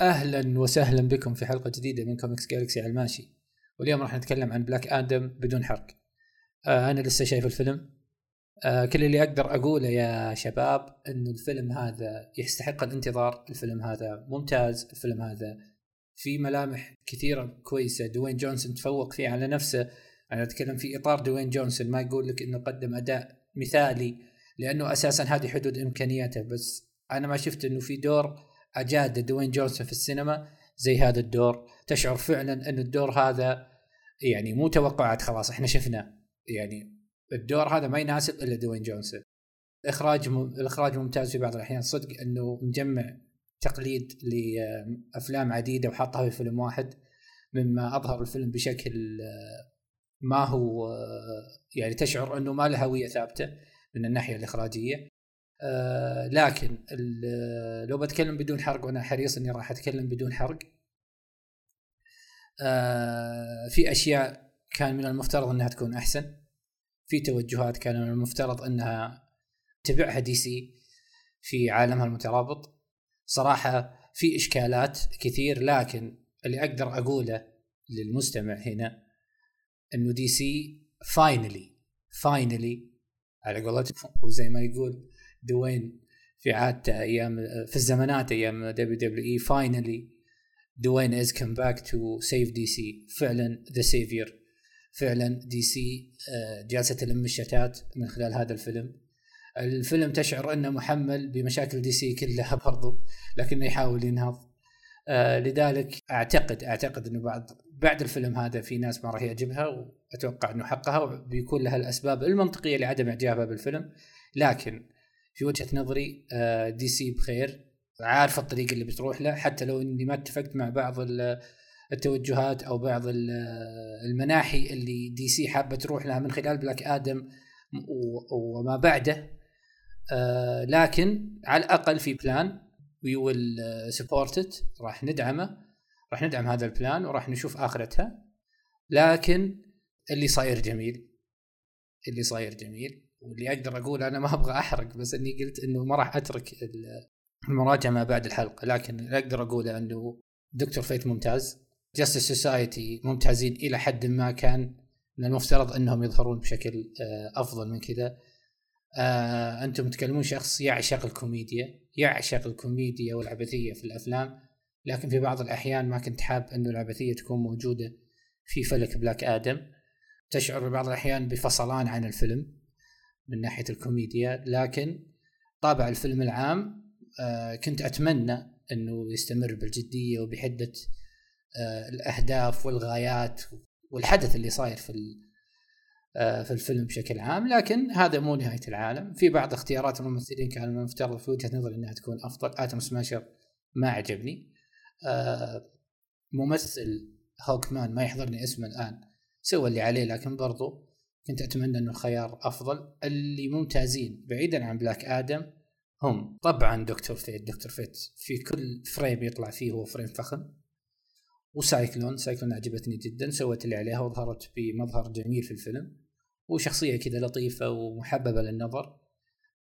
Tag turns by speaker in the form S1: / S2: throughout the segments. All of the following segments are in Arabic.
S1: أهلا وسهلا بكم في حلقة جديدة من Comics Galaxy على الماشي. واليوم راح نتكلم عن Black Adam بدون حرق. آه أنا لسه شايف الفيلم. آه كل اللي أقدر أقوله يا شباب انه الفيلم هذا يستحق الانتظار. الفيلم هذا ممتاز. الفيلم هذا في ملامح كثيرة كويسة. دوين جونسون تفوق فيه على نفسه. أنا أتكلم في إطار دوين جونسون. ما يقول لك إنه قدم أداء مثالي لأنه أساسا هذه حدود إمكانياته. بس أنا ما شفت إنه في دور أجاد دوين جونسون في السينما زي هذا الدور. تشعر فعلا أن الدور هذا يعني مو توقعات خلاص إحنا شفناه يعني الدور هذا ما يناسب إلا دوين جونسون. الاخراج م... الإخراج ممتاز في بعض الأحيان. صدق إنه مجمع تقليد لأفلام عديدة وحطها في فيلم واحد مما أظهر الفيلم بشكل ما هو يعني تشعر إنه ما له هوية ثابتة من الناحية الإخراجية. آه لكن لو بتكلم بدون حرق وأنا حريص إني راح أتكلم بدون حرق آه في أشياء كان من المفترض إنها تكون أحسن. في توجهات كان من المفترض إنها تبعها دي سي في عالمها المترابط. صراحة في إشكالات كثير لكن اللي أقدر أقوله للمستمع هنا إنه DC finally finally على قولتهم وزي ما يقول دوين في عادته أيام في الزمانات أيام WWE. finally Dwayne has come back to save DC فعلا the savior فعلا DC آه، جالسة تلم الشتات من خلال هذا الفيلم. الفيلم تشعر أنه محمل بمشاكل DC كلها برضو لكنه يحاول ينهض. آه لذلك أعتقد أعتقد أنه بعد بعد الفيلم هذا في ناس ما راح يعجبها وأتوقع أنه حقها وبيكون لها الأسباب المنطقية لعدم إعجابها بالفيلم. لكن في وجهة نظري آه، DC بخير. عارف الطريق اللي بتروح له حتى لو إني ما اتفقت مع بعض التوجهات أو بعض المناحي اللي DC حابة تروح لها من خلال Black Adam وما بعده. آه، لكن على الأقل في plan we will support راح ندعمه راح ندعم هذا ال plan وراح نشوف آخرتها. لكن اللي صاير جميل اللي صاير جميل واللي أقدر أقول أنا ما أبغى أحرق بس إني قلت إنه ما راح أترك المراجعة ما بعد الحلقة. لكن اللي أقدر أقوله إنه Doctor Fate ممتاز Justice Society ممتازين إلى حد ما كان من المفترض إنهم يظهرون بشكل آه، أفضل من كذا. آه أنتم تكلمون شخص يعشق الكوميديا يعشق الكوميديا والعبثية في الأفلام. لكن في بعض الأحيان ما كنت حاب إنه العبثية تكون موجودة في فيلم Black Adam. تشعر ببعض الأحيان بفصلان عن الفيلم. من ناحية الكوميديا لكن طابع الفيلم العام آه، كنت أتمنى إنه يستمر بالجدية وبحدة آه، الأهداف والغايات والحدث اللي صاير في آه، في الفيلم بشكل عام لكن هذا مو نهاية العالم. في بعض اختيارات الممثلين كان المفترض في وجهة نظري إنها تكون أفضل. أتوم سماشر ما عجبني. ممثل هوك مان ما يحضرني اسمه الآن سوى اللي عليه لكن برضو كنت أتمنى انه الخيار أفضل. اللي ممتازين بعيدا عن بلاك آدم هم طبعا دكتور فيت. دكتور فيت في كل فريم يطلع فيه هو فريم فخم. وسايكلون. سايكلون عجبتني جدا. سوت اللي عليها وظهرت بمظهر جميل في الفيلم. وشخصية كذا لطيفة ومحببة للنظر.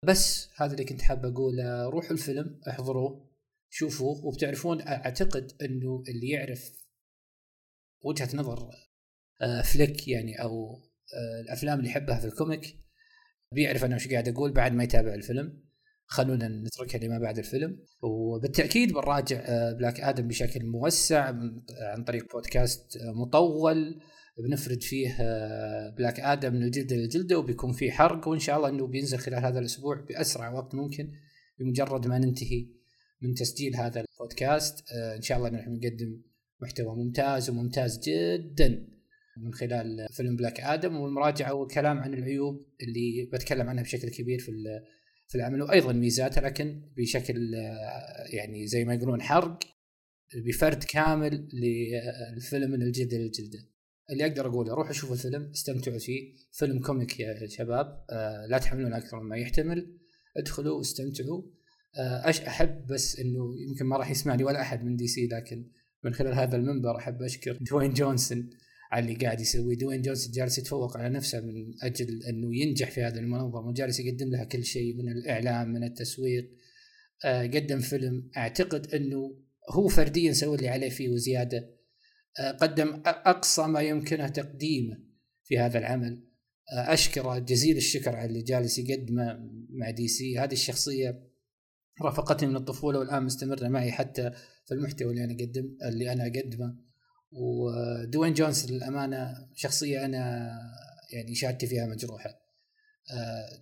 S1: بس هذا اللي كنت حاب أقوله. روحوا الفيلم احضروه شوفوه وبتعرفون أعتقد إنه اللي يعرف وجهة نظر آه، flick يعني أو الأفلام اللي يحبها في الكوميك بيعرف أنا وش قاعد أقول بعد ما يتابع الفيلم. خلونا نتركها لما بعد الفيلم. وبالتأكيد بنراجع بلاك آه، آدم بشكل موسع عن طريق بودكاست آه، مطول. بنفرد فيه بلاك آدم من الجلده للجلده وبيكون فيه حرق وإن شاء الله إنه بينزل خلال هذا الأسبوع بأسرع وقت ممكن بمجرد ما ننتهي من تسجيل هذا البودكاست. إن شاء الله نحن نقدم محتوى ممتاز وممتاز جدا. من خلال فيلم بلاك آدم والمراجعة والكلام عن العيوب اللي بتكلم عنها بشكل كبير في في العمل وأيضا ميزاتها لكن بشكل يعني زي ما يقولون حرق بفرد كامل للفيلم من الجلده للجلده. اللي أقدر أقوله روحوا شوفوا الفيلم استمتعوا فيه، فيلم كوميك يا شباب آه، لا تحملون أكثر مما يحتمل. ادخلوا استمتعوا. آه، أحب بس إنه يمكن ما راح يسمعني ولا أحد من دي سي لكن من خلال هذا المنبر أحب أشكر دوين جونسون. على اللي قاعد يسويه دوين جونسون جالس يتفوق على نفسه من أجل إنه ينجح في هذا المنظمة وجالس يقدم لها كل شيء من الإعلام من التسويق آه قدم فيلم. أعتقد إنه هو فرديا سوى اللي عليه فيه وزيادة. آه، قدم أقصى ما يمكنه تقديمه في هذا العمل. آه، أشكره جزيل الشكر على اللي جالس يقدمه مع دي سي. هذه الشخصية رافقتني من الطفولة والآن مستمرة معي حتى في المحتوى اللي أنا أقدم اللي أنا أقدمه. ودوين جونز للأمانة شخصية أنا يعني شهادتي فيها مجروحة.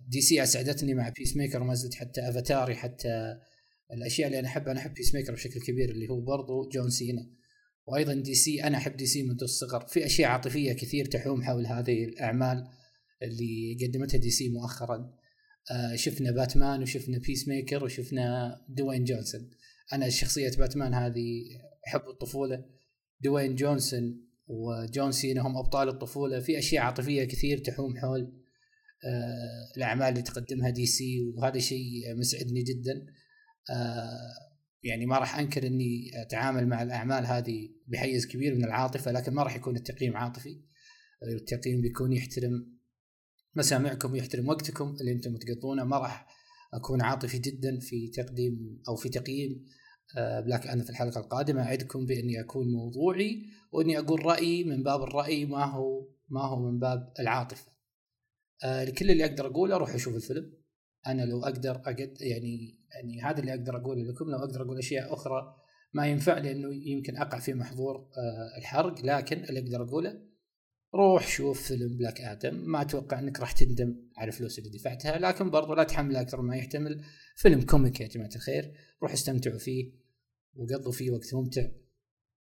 S1: دي سي أسعدتني مع بيس ميكر وما زلت حتى أفاتاري حتى الأشياء اللي أنا احبها أنا أحب بيس ميكر بشكل كبير اللي هو برضو جون سينا. وأيضا دي سي أنا أحب دي سي منذ الصغر. في أشياء عاطفية كثير تحوم حول هذه الأعمال اللي قدمتها دي سي مؤخرا. آه شفنا باتمان وشفنا بيس ميكر وشفنا دوين جونسون. أنا شخصية باتمان هذه احب الطفولة. دوين جونسون وجون سينا هم أبطال الطفولة. في أشياء عاطفية كثير تحوم حول آه الأعمال اللي تقدمها دي سي وهذا شيء مسعدني جدا. آه يعني ما راح أنكر إني أتعامل مع الأعمال هذه بحيز كبير من العاطفة لكن ما راح يكون التقييم عاطفي. التقييم بيكون يحترم مسامعكم ويحترم وقتكم اللي أنتم تقضونه. ما راح أكون عاطفي جدا في تقديم أو في تقييم بلاك أنا في الحلقة القادمة أعدكم بإني أكون موضوعي وإني أقول رأيي من باب الرأي ما هو ما هو من باب العاطفة. آه لكل اللي أقدر أقوله روحوا شوفوا الفيلم. أنا لو أقدر أقد يعني يعني هذا اللي أقدر أقوله لكم لو أقدر أقول أشياء أخرى ما ينفع لأنه يمكن أقع في محظور آه الحرق لكن اللي أقدر أقوله روح شوف فيلم بلاك آدم ما أتوقع إنك راح تندم على الفلوس اللي دفعتها لكن برضو لا تحمل أكثر ما يحتمل. فيلم كوميك يا جماعة الخير. روح استمتعوا فيه وقضوا فيه وقت ممتع.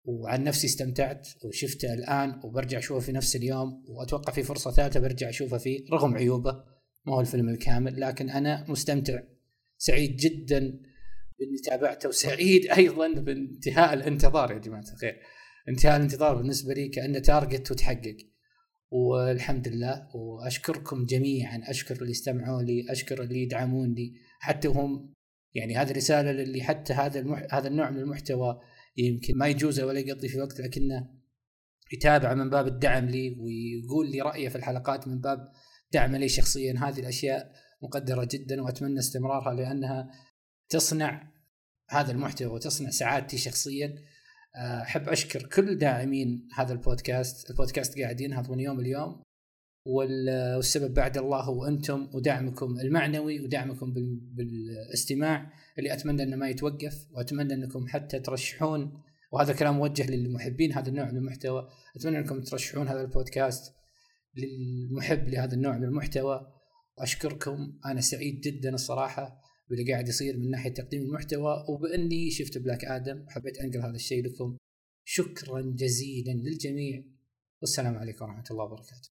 S1: وعن نفسي استمتعت وشفته الآن وبرجع أشوفه في نفس اليوم. وأتوقع في فرصة ثالثة برجع أشوفه فيه رغم عيوبه. ما هو الفيلم الكامل لكن أنا مستمتع. سعيد جدا بإني تابعته وسعيد أيضا بانتهاء الانتظار يا جماعة الخير. انتهاء الانتظار بالنسبة لي كأنه تارجت وتحقق. والحمد لله وأشكركم جميعا أشكر اللي استمعوا لي أشكر اللي يدعموني حتى وهم يعني هذه رساله للي حتى هذا المح... هذا النوع من المحتوى يمكن ما يجوزه ولا يقضي في وقت لكنه يتابع من باب الدعم لي ويقول لي رأيه في الحلقات من باب دعم لي شخصيا. هذه الأشياء مقدرة جدا وأتمنى استمرارها لأنها تصنع هذا المحتوى وتصنع سعادتي شخصيا. أحب أشكر كل داعمين هذا البودكاست. البودكاست قاعد ينهض من يوم اليوم والسبب بعد الله هو أنتم ودعمكم المعنوي ودعمكم بالاستماع اللي أتمنى إنه ما يتوقف وأتمنى إنكم حتى ترشحون. وهذا كلام موجه للمحبين هذا النوع من المحتوى. أتمنى إنكم ترشحون هذا البودكاست للمحب لهذا النوع من المحتوى. وأشكركم أنا سعيد جدا الصراحة. باللي قاعد يصير من ناحية تقديم المحتوى وبإني شفت بلاك آدم وحبيت أنقل هذا الشيء لكم. شكرا جزيلا للجميع. والسلام عليكم ورحمة الله وبركاته.